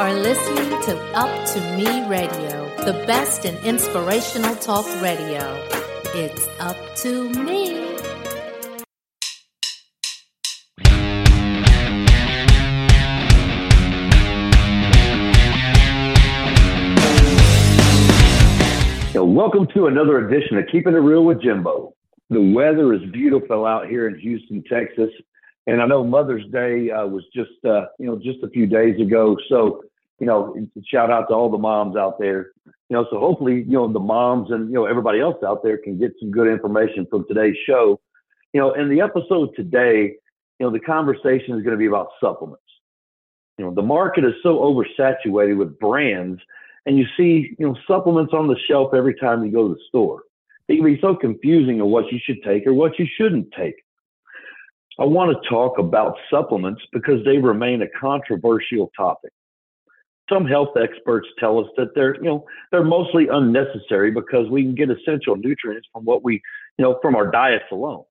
are listening to Up to Me Radio, the best in inspirational talk radio. It's up to me. welcome to another edition of Keeping It Real with Jimbo. The weather is beautiful out here in Houston, Texas. And I know Mother's Day uh, was just, uh, you know, just a few days ago. So, you know, shout out to all the moms out there. You know, so hopefully, you know, the moms and, you know, everybody else out there can get some good information from today's show. You know, in the episode today, you know, the conversation is going to be about supplements. You know, the market is so oversaturated with brands and you see, you know, supplements on the shelf every time you go to the store. It can be so confusing of what you should take or what you shouldn't take. I want to talk about supplements because they remain a controversial topic. Some health experts tell us that they're, you know, they're mostly unnecessary because we can get essential nutrients from what we, you know, from our diets alone.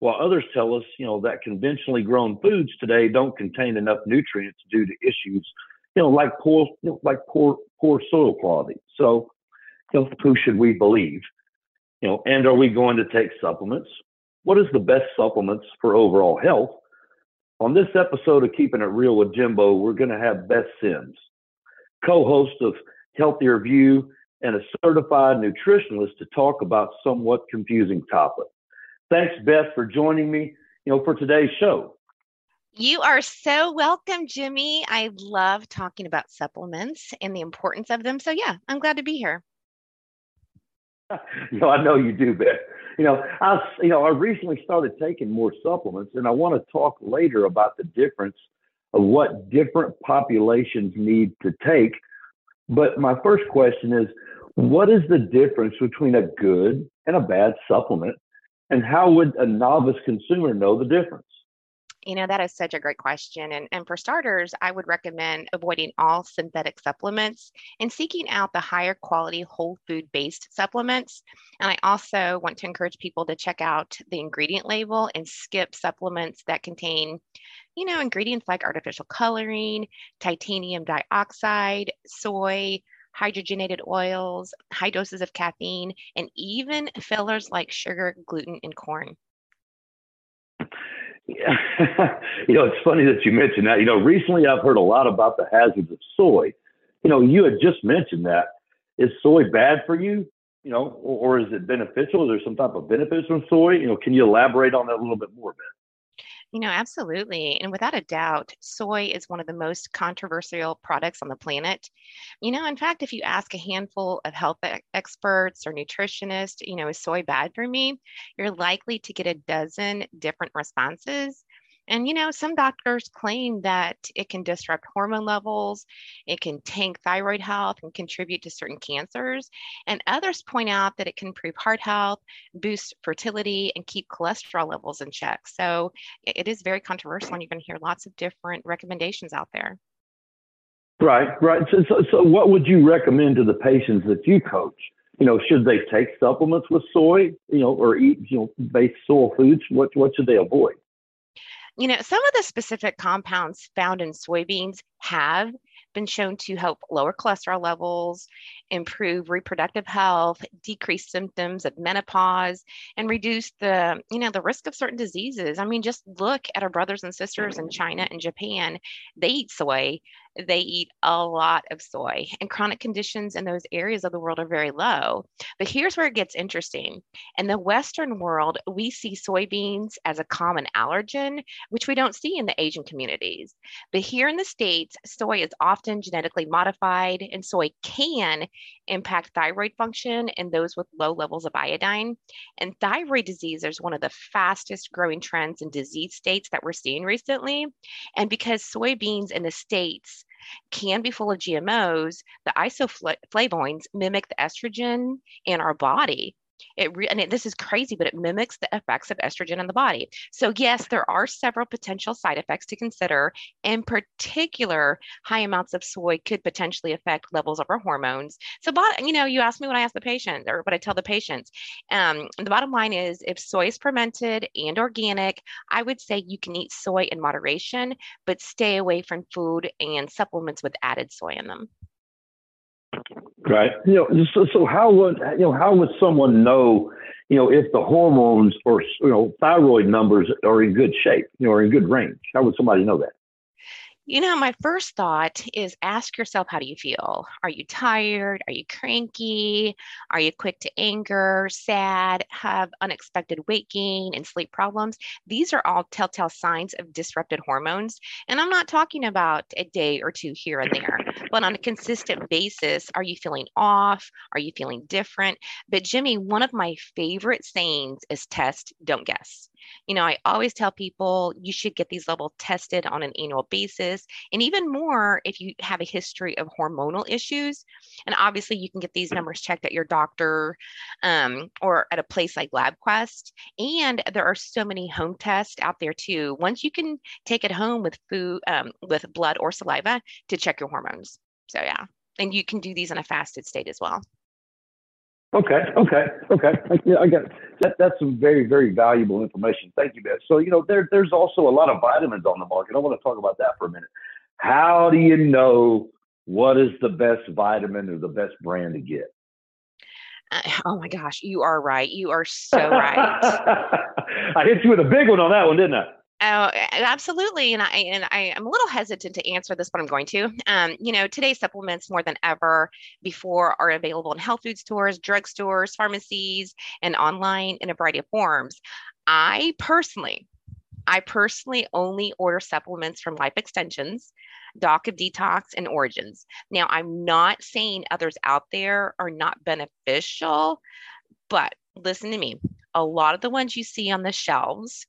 While others tell us, you know, that conventionally grown foods today don't contain enough nutrients due to issues, you know, like poor, you know, like poor, poor soil quality. So, you know, who should we believe? You know, and are we going to take supplements? what is the best supplements for overall health? On this episode of Keeping It Real with Jimbo, we're going to have Beth Sims, co-host of Healthier View and a certified nutritionist to talk about somewhat confusing topic. Thanks, Beth, for joining me, you know, for today's show. You are so welcome, Jimmy. I love talking about supplements and the importance of them. So yeah, I'm glad to be here. you know, I know you do, Beth you know, I you know I recently started taking more supplements, and I want to talk later about the difference of what different populations need to take. But my first question is, what is the difference between a good and a bad supplement, and how would a novice consumer know the difference? You know, that is such a great question. And, and for starters, I would recommend avoiding all synthetic supplements and seeking out the higher quality whole food based supplements. And I also want to encourage people to check out the ingredient label and skip supplements that contain, you know, ingredients like artificial coloring, titanium dioxide, soy, hydrogenated oils, high doses of caffeine, and even fillers like sugar, gluten, and corn. Yeah. you know, it's funny that you mentioned that. You know, recently I've heard a lot about the hazards of soy. You know, you had just mentioned that. Is soy bad for you? You know, or, or is it beneficial? Is there some type of benefits from soy? You know, can you elaborate on that a little bit more, Ben? You know, absolutely. And without a doubt, soy is one of the most controversial products on the planet. You know, in fact, if you ask a handful of health experts or nutritionists, you know, is soy bad for me? You're likely to get a dozen different responses. And, you know, some doctors claim that it can disrupt hormone levels, it can tank thyroid health and contribute to certain cancers. And others point out that it can improve heart health, boost fertility, and keep cholesterol levels in check. So it is very controversial, and you're going to hear lots of different recommendations out there. Right, right. So, so, so what would you recommend to the patients that you coach? You know, should they take supplements with soy, you know, or eat, you know, based soil foods? What, what should they avoid? You know, some of the specific compounds found in soybeans have been shown to help lower cholesterol levels, improve reproductive health, decrease symptoms of menopause, and reduce the, you know, the risk of certain diseases. I mean, just look at our brothers and sisters in China and Japan. They eat soy they eat a lot of soy, and chronic conditions in those areas of the world are very low. But here's where it gets interesting. In the Western world, we see soybeans as a common allergen, which we don't see in the Asian communities. But here in the States, soy is often genetically modified, and soy can impact thyroid function in those with low levels of iodine. And thyroid disease is one of the fastest growing trends in disease states that we're seeing recently. And because soybeans in the States can be full of GMOs, the isoflavones mimic the estrogen in our body. It re- and it, this is crazy, but it mimics the effects of estrogen in the body. So yes, there are several potential side effects to consider. In particular, high amounts of soy could potentially affect levels of our hormones. So, but you know, you ask me what I ask the patient or what I tell the patients. Um, the bottom line is, if soy is fermented and organic, I would say you can eat soy in moderation, but stay away from food and supplements with added soy in them. Right. You know, so, so how would you know how would someone know, you know, if the hormones or you know thyroid numbers are in good shape, you know, are in good range? How would somebody know that? You know, my first thought is ask yourself, how do you feel? Are you tired? Are you cranky? Are you quick to anger, sad, have unexpected weight gain and sleep problems? These are all telltale signs of disrupted hormones. And I'm not talking about a day or two here and there, but on a consistent basis, are you feeling off? Are you feeling different? But Jimmy, one of my favorite sayings is test, don't guess. You know, I always tell people you should get these levels tested on an annual basis, and even more if you have a history of hormonal issues. And obviously, you can get these numbers checked at your doctor um, or at a place like LabQuest. And there are so many home tests out there too. Once you can take it home with food, um, with blood or saliva to check your hormones. So yeah, and you can do these in a fasted state as well. Okay, okay, okay. I, yeah, I got that. That's some very, very valuable information. Thank you, Beth. So, you know, there, there's also a lot of vitamins on the market. I want to talk about that for a minute. How do you know what is the best vitamin or the best brand to get? Uh, oh my gosh, you are right. You are so right. I hit you with a big one on that one, didn't I? Oh, absolutely. And I and I am a little hesitant to answer this, but I'm going to. Um, you know, today's supplements more than ever before are available in health food stores, drugstores, pharmacies, and online in a variety of forms. I personally, I personally only order supplements from Life Extensions, Doc of Detox, and Origins. Now, I'm not saying others out there are not beneficial, but listen to me. A lot of the ones you see on the shelves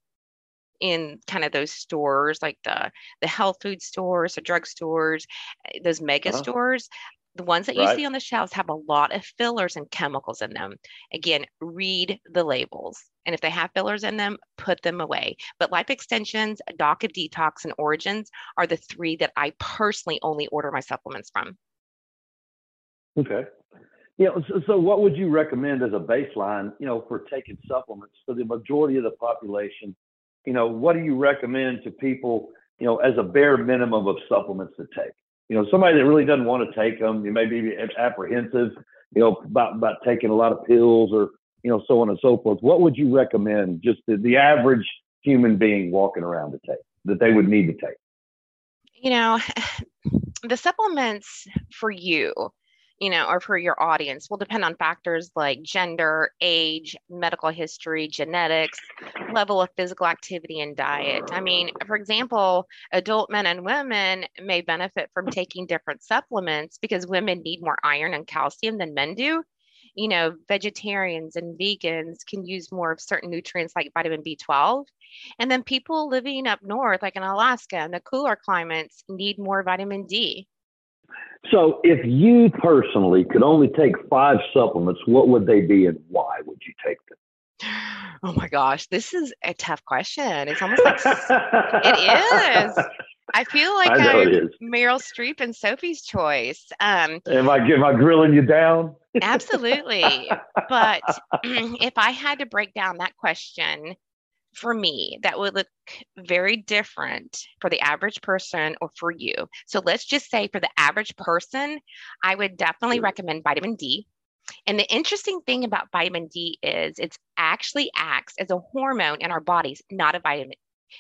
in kind of those stores like the the health food stores the drug stores eh, those mega uh-huh. stores the ones that you right. see on the shelves have a lot of fillers and chemicals in them again read the labels and if they have fillers in them put them away but life extensions of detox and origins are the three that i personally only order my supplements from okay yeah so, so what would you recommend as a baseline you know for taking supplements for the majority of the population you know, what do you recommend to people, you know, as a bare minimum of supplements to take? You know, somebody that really doesn't want to take them, you may be apprehensive, you know, about, about taking a lot of pills or, you know, so on and so forth. What would you recommend just the, the average human being walking around to take that they would need to take? You know, the supplements for you you know, or for your audience will depend on factors like gender, age, medical history, genetics, level of physical activity, and diet. I mean, for example, adult men and women may benefit from taking different supplements because women need more iron and calcium than men do. You know, vegetarians and vegans can use more of certain nutrients like vitamin B12. And then people living up north, like in Alaska and the cooler climates, need more vitamin D. So, if you personally could only take five supplements, what would they be and why would you take them? Oh my gosh, this is a tough question. It's almost like it is. I feel like I am Meryl Streep and Sophie's Choice. Um, am I am I grilling you down? absolutely. But if I had to break down that question for me that would look very different for the average person or for you. So let's just say for the average person, I would definitely mm-hmm. recommend vitamin D. And the interesting thing about vitamin D is it actually acts as a hormone in our bodies, not a vitamin.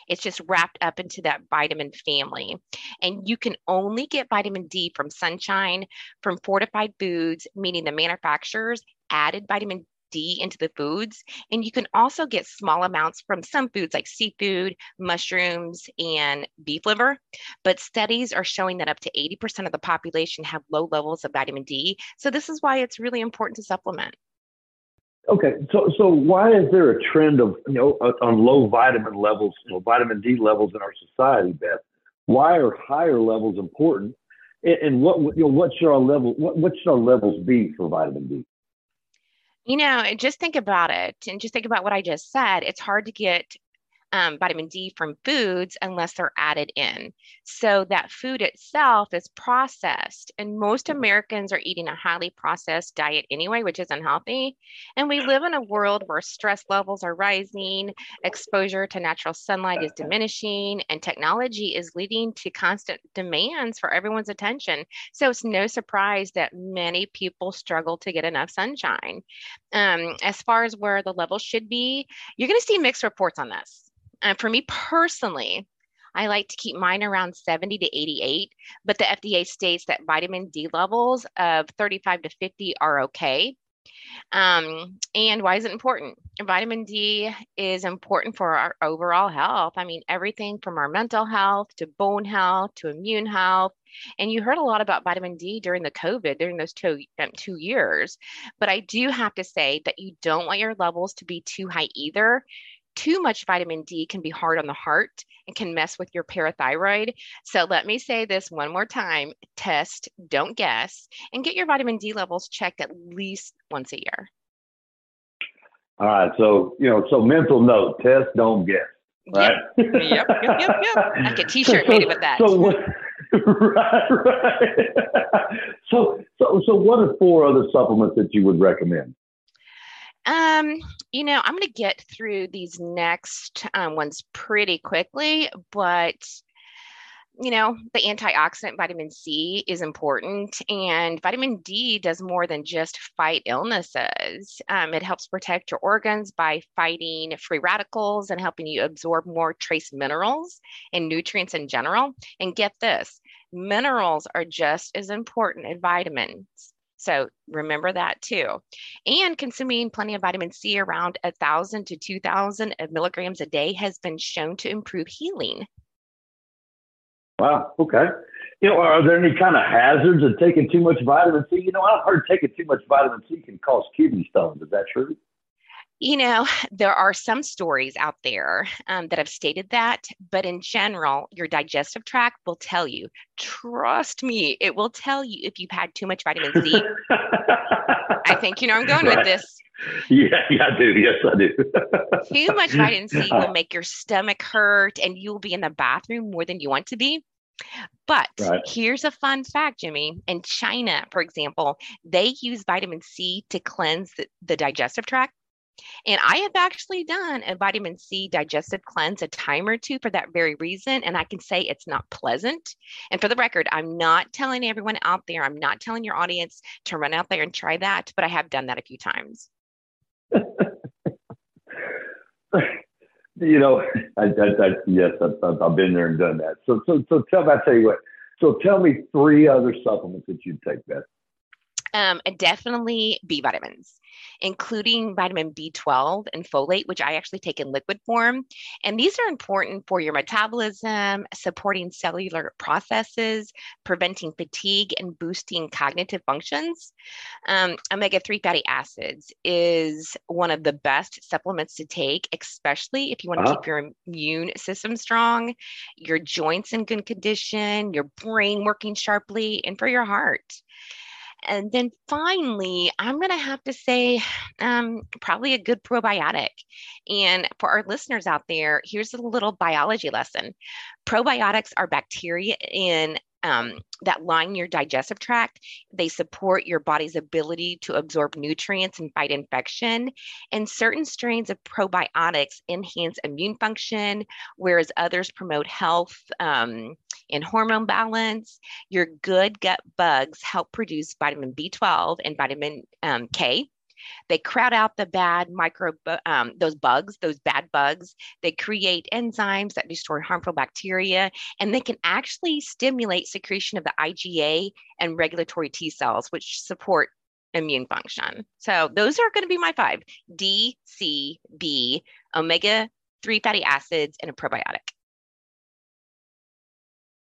It's just wrapped up into that vitamin family. And you can only get vitamin D from sunshine, from fortified foods, meaning the manufacturers added vitamin D into the foods. And you can also get small amounts from some foods like seafood, mushrooms, and beef liver. But studies are showing that up to 80% of the population have low levels of vitamin D. So this is why it's really important to supplement. Okay, so so why is there a trend of you know uh, on low vitamin levels, you know, vitamin D levels in our society, Beth? Why are higher levels important? And, and what you know, what should our level what, what should our levels be for vitamin D? You know, just think about it and just think about what I just said. It's hard to get um, vitamin D from foods unless they're added in. So that food itself is processed. And most Americans are eating a highly processed diet anyway, which is unhealthy. And we live in a world where stress levels are rising, exposure to natural sunlight is diminishing, and technology is leading to constant demands for everyone's attention. So it's no surprise that many people struggle to get enough sunshine. Um, as far as where the level should be, you're going to see mixed reports on this. And for me personally, I like to keep mine around 70 to 88, but the FDA states that vitamin D levels of 35 to 50 are okay. Um, and why is it important? Vitamin D is important for our overall health. I mean, everything from our mental health to bone health to immune health. And you heard a lot about vitamin D during the COVID, during those two, um, two years. But I do have to say that you don't want your levels to be too high either too much vitamin D can be hard on the heart and can mess with your parathyroid. So let me say this one more time test, don't guess, and get your vitamin D levels checked at least once a year. All right. So, you know, so mental note test, don't guess. Right. Yep. yep. Yep. Yep. Yep. Like a t shirt so, made with that. So, what, right. Right. so, so, so, what are four other supplements that you would recommend? Um, you know, I'm going to get through these next um, ones pretty quickly, but you know, the antioxidant vitamin C is important, and vitamin D does more than just fight illnesses. Um, it helps protect your organs by fighting free radicals and helping you absorb more trace minerals and nutrients in general. And get this minerals are just as important as vitamins. So remember that too. And consuming plenty of vitamin C around a thousand to two thousand milligrams a day has been shown to improve healing. Wow. Okay. You know, are there any kind of hazards of taking too much vitamin C? You know, I've heard taking too much vitamin C can cause kidney stones. Is that true? You know, there are some stories out there um, that have stated that, but in general, your digestive tract will tell you. Trust me, it will tell you if you've had too much vitamin C. I think you know I'm going right. with this. Yeah, yeah, I do. Yes, I do. too much vitamin C will make your stomach hurt and you'll be in the bathroom more than you want to be. But right. here's a fun fact, Jimmy. In China, for example, they use vitamin C to cleanse the, the digestive tract and I have actually done a vitamin C digestive cleanse a time or two for that very reason. And I can say it's not pleasant. And for the record, I'm not telling everyone out there, I'm not telling your audience to run out there and try that, but I have done that a few times. you know, I, I, I yes, I've, I've, been there and done that. So, so, so tell me, I tell you what. So, tell me three other supplements that you'd take, Beth. Um, definitely B vitamins including vitamin B12 and folate, which I actually take in liquid form. And these are important for your metabolism, supporting cellular processes, preventing fatigue, and boosting cognitive functions. Um, Omega 3 fatty acids is one of the best supplements to take, especially if you want to uh-huh. keep your immune system strong, your joints in good condition, your brain working sharply, and for your heart. And then finally, I'm going to have to say um, probably a good probiotic. And for our listeners out there, here's a little biology lesson. Probiotics are bacteria in um, that line your digestive tract. They support your body's ability to absorb nutrients and fight infection. And certain strains of probiotics enhance immune function, whereas others promote health um, and hormone balance. Your good gut bugs help produce vitamin B12 and vitamin um, K they crowd out the bad micro, um, those bugs, those bad bugs. They create enzymes that destroy harmful bacteria, and they can actually stimulate secretion of the IgA and regulatory T cells, which support immune function. So those are going to be my five: D, C, B, omega three fatty acids, and a probiotic.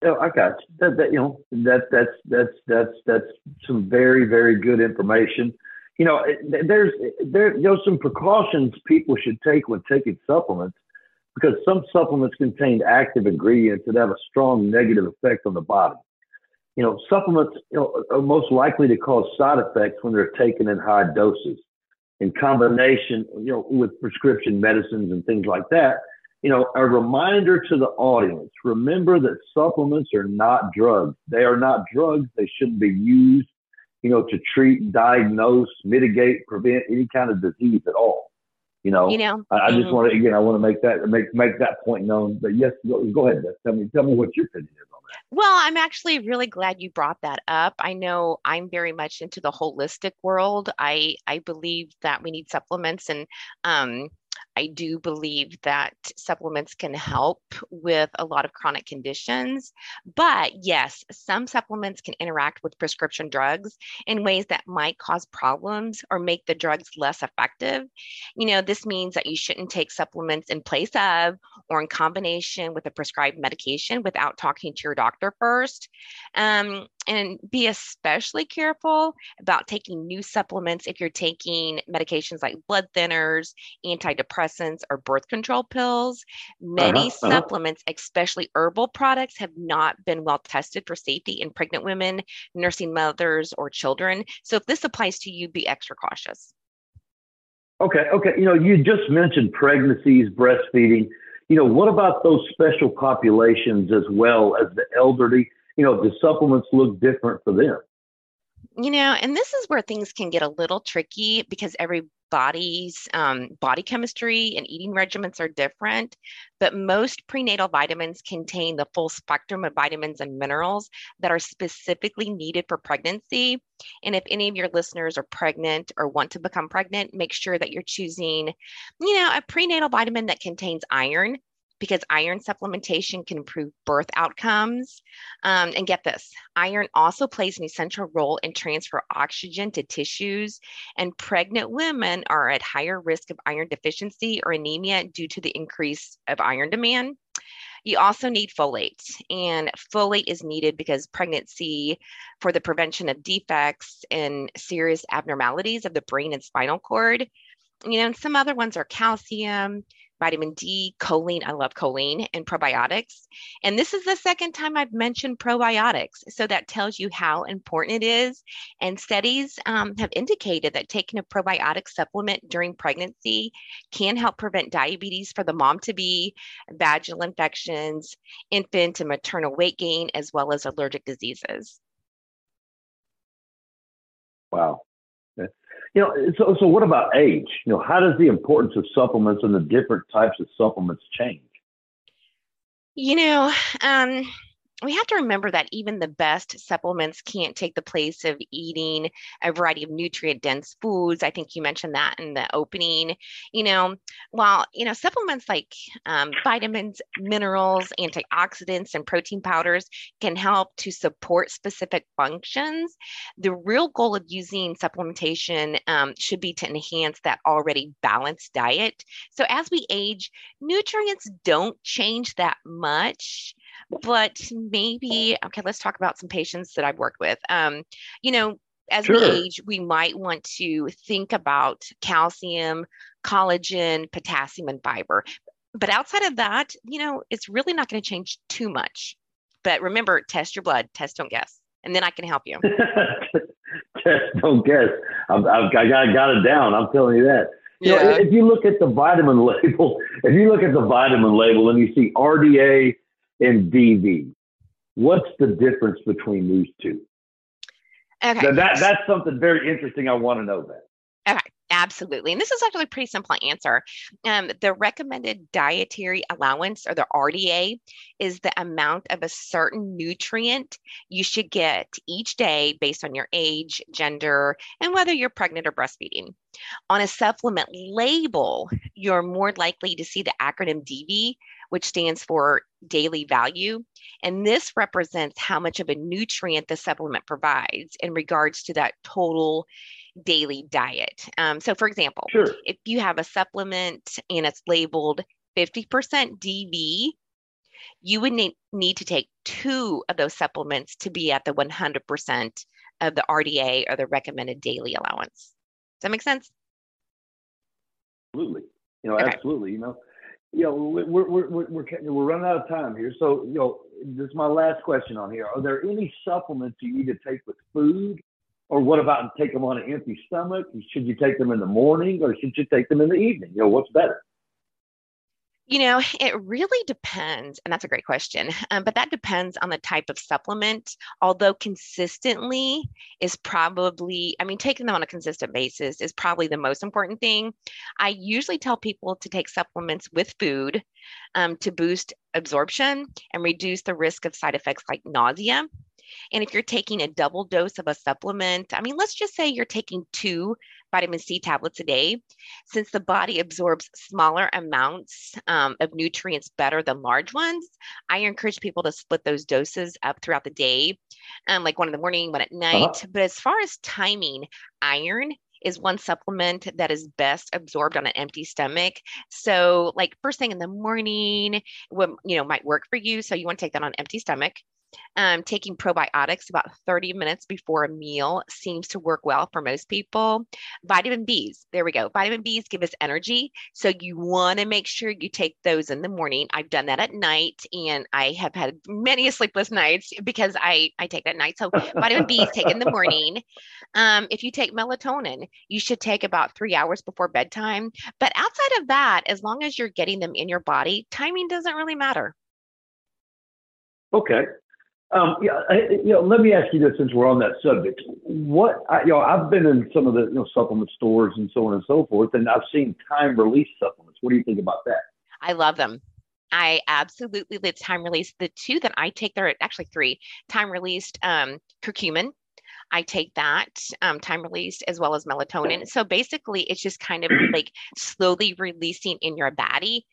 Oh, I got you. That, that, you know that that's that's that's that's some very very good information you know, there's there there's some precautions people should take when taking supplements because some supplements contain active ingredients that have a strong negative effect on the body. You know, supplements you know, are most likely to cause side effects when they're taken in high doses. in combination, you know, with prescription medicines and things like that. You know, a reminder to the audience: remember that supplements are not drugs. They are not drugs. They shouldn't be used, you know, to treat, diagnose, mitigate, prevent any kind of disease at all. You know, you know, I, I just mm-hmm. want to again, I want to make that make make that point known. But yes, go, go ahead. Tell me, tell me what your opinion is on that. Well, I'm actually really glad you brought that up. I know I'm very much into the holistic world. I I believe that we need supplements and um I do believe that supplements can help with a lot of chronic conditions. But yes, some supplements can interact with prescription drugs in ways that might cause problems or make the drugs less effective. You know, this means that you shouldn't take supplements in place of or in combination with a prescribed medication without talking to your doctor first. Um, and be especially careful about taking new supplements if you're taking medications like blood thinners, antidepressants, or birth control pills. Many uh-huh, uh-huh. supplements, especially herbal products, have not been well tested for safety in pregnant women, nursing mothers, or children. So if this applies to you, be extra cautious. Okay, okay. You know, you just mentioned pregnancies, breastfeeding. You know, what about those special populations as well as the elderly? You know, the supplements look different for them. You know, and this is where things can get a little tricky because everybody's um, body chemistry and eating regimens are different. But most prenatal vitamins contain the full spectrum of vitamins and minerals that are specifically needed for pregnancy. And if any of your listeners are pregnant or want to become pregnant, make sure that you're choosing, you know, a prenatal vitamin that contains iron because iron supplementation can improve birth outcomes. Um, and get this iron also plays an essential role in transfer oxygen to tissues, and pregnant women are at higher risk of iron deficiency or anemia due to the increase of iron demand. You also need folate, and folate is needed because pregnancy for the prevention of defects and serious abnormalities of the brain and spinal cord. You know, and some other ones are calcium, vitamin D, choline. I love choline and probiotics. And this is the second time I've mentioned probiotics. So that tells you how important it is. And studies um, have indicated that taking a probiotic supplement during pregnancy can help prevent diabetes for the mom to be, vaginal infections, infant and maternal weight gain, as well as allergic diseases. Wow. You know, so so what about age? You know, how does the importance of supplements and the different types of supplements change? You know, um, we have to remember that even the best supplements can't take the place of eating a variety of nutrient dense foods. I think you mentioned that in the opening. You know, while, you know, supplements like um, vitamins, minerals, antioxidants, and protein powders can help to support specific functions, the real goal of using supplementation um, should be to enhance that already balanced diet. So as we age, nutrients don't change that much but maybe okay let's talk about some patients that i've worked with. Um, you know as sure. we age we might want to think about calcium collagen potassium and fiber. But outside of that you know it's really not going to change too much. But remember test your blood test don't guess and then i can help you. Test don't guess. I've, I've, i got, got it down i'm telling you that. You yeah. know, if you look at the vitamin label if you look at the vitamin label and you see rda and DV. What's the difference between these two? Okay. Now that, that's something very interesting. I want to know that. Okay, absolutely. And this is actually a pretty simple answer. Um, the recommended dietary allowance, or the RDA, is the amount of a certain nutrient you should get each day based on your age, gender, and whether you're pregnant or breastfeeding. On a supplement label, you're more likely to see the acronym DV, which stands for daily value. And this represents how much of a nutrient the supplement provides in regards to that total daily diet. Um, so, for example, sure. if you have a supplement and it's labeled 50% DV, you would need, need to take two of those supplements to be at the 100% of the RDA or the recommended daily allowance. Does that make sense? Absolutely. You know, okay. absolutely. You know, you know, we're, we're, we're, we're, we're running out of time here. So, you know, this is my last question on here. Are there any supplements you need to take with food Or what about take them on an empty stomach? Should you take them in the morning or should you take them in the evening? You know, what's better? You know, it really depends. And that's a great question. Um, but that depends on the type of supplement. Although consistently is probably, I mean, taking them on a consistent basis is probably the most important thing. I usually tell people to take supplements with food um, to boost absorption and reduce the risk of side effects like nausea. And if you're taking a double dose of a supplement, I mean, let's just say you're taking two vitamin C tablets a day, since the body absorbs smaller amounts um, of nutrients better than large ones, I encourage people to split those doses up throughout the day, um, like one in the morning, one at uh-huh. night. Uh-huh. But as far as timing, iron is one supplement that is best absorbed on an empty stomach. So, like first thing in the morning, what you know might work for you. So you want to take that on empty stomach. Um, taking probiotics about 30 minutes before a meal seems to work well for most people. Vitamin Bs, there we go. Vitamin Bs give us energy. So you want to make sure you take those in the morning. I've done that at night and I have had many sleepless nights because I, I take that night. So vitamin Bs take in the morning. Um, if you take melatonin, you should take about three hours before bedtime. But outside of that, as long as you're getting them in your body, timing doesn't really matter. Okay. Um, yeah, you know, let me ask you this since we're on that subject. What, I, you know, I've been in some of the, you know, supplement stores and so on and so forth, and I've seen time release supplements. What do you think about that? I love them. I absolutely live time release. The two that I take, there are actually three time released um, curcumin. I take that um, time released as well as melatonin. So basically, it's just kind of like slowly releasing in your body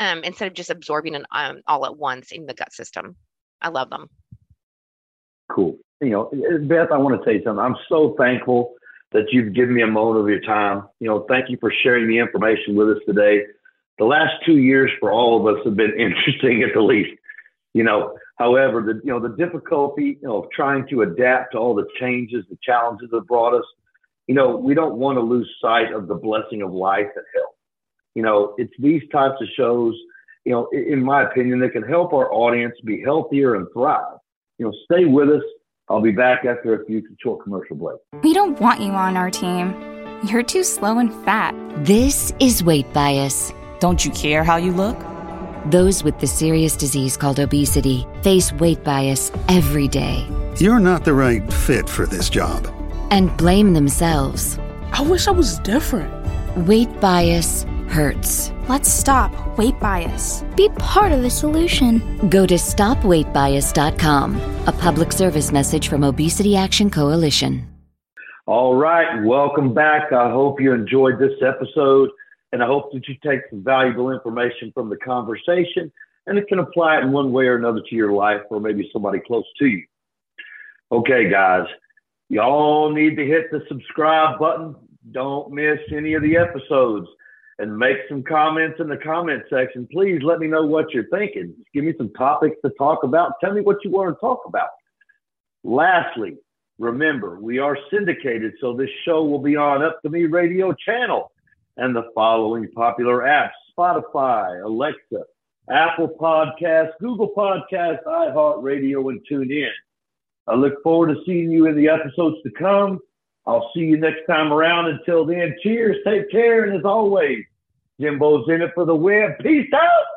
um, instead of just absorbing it um, all at once in the gut system. I love them cool. You know, Beth, I want to tell you something. I'm so thankful that you've given me a moment of your time. You know, thank you for sharing the information with us today. The last two years for all of us have been interesting at the least. You know, however, the you know the difficulty you know of trying to adapt to all the changes, the challenges that brought us. You know, we don't want to lose sight of the blessing of life and health. You know, it's these types of shows. You know, in my opinion, that can help our audience be healthier and thrive you know, stay with us. I'll be back after a few short commercial breaks. We don't want you on our team. You're too slow and fat. This is weight bias. Don't you care how you look? Those with the serious disease called obesity face weight bias every day. You're not the right fit for this job. And blame themselves. I wish I was different. Weight bias hurts. Let's stop weight bias. Be part of the solution. Go to stopweightbias.com, a public service message from Obesity Action Coalition. All right, welcome back. I hope you enjoyed this episode, and I hope that you take some valuable information from the conversation and it can apply it in one way or another to your life or maybe somebody close to you. Okay, guys, y'all need to hit the subscribe button. Don't miss any of the episodes and make some comments in the comment section. Please let me know what you're thinking. Give me some topics to talk about. Tell me what you want to talk about. Lastly, remember, we are syndicated, so this show will be on Up2Me Radio channel and the following popular apps Spotify, Alexa, Apple Podcasts, Google Podcasts, iHeartRadio, and TuneIn. I look forward to seeing you in the episodes to come. I'll see you next time around. Until then, cheers, take care, and as always, Jimbo's in it for the web. Peace out.